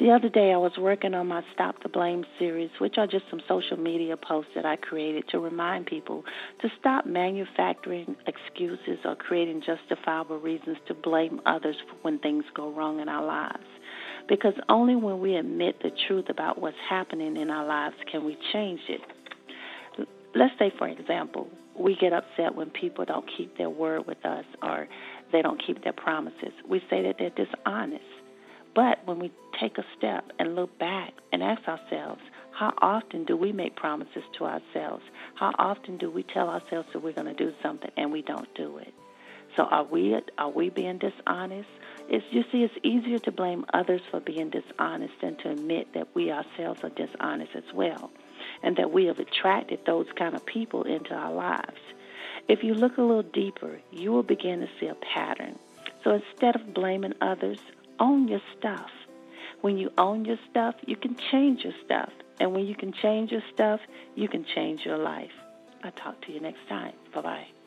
The other day, I was working on my Stop the Blame series, which are just some social media posts that I created to remind people to stop manufacturing excuses or creating justifiable reasons to blame others when things go wrong in our lives. Because only when we admit the truth about what's happening in our lives can we change it. Let's say, for example, we get upset when people don't keep their word with us or they don't keep their promises. We say that they're dishonest. But when we take a step and look back and ask ourselves, how often do we make promises to ourselves? How often do we tell ourselves that we're going to do something and we don't do it? So are we are we being dishonest? It's you see, it's easier to blame others for being dishonest than to admit that we ourselves are dishonest as well, and that we have attracted those kind of people into our lives. If you look a little deeper, you will begin to see a pattern. So instead of blaming others, own your stuff. When you own your stuff, you can change your stuff. And when you can change your stuff, you can change your life. I'll talk to you next time. Bye bye.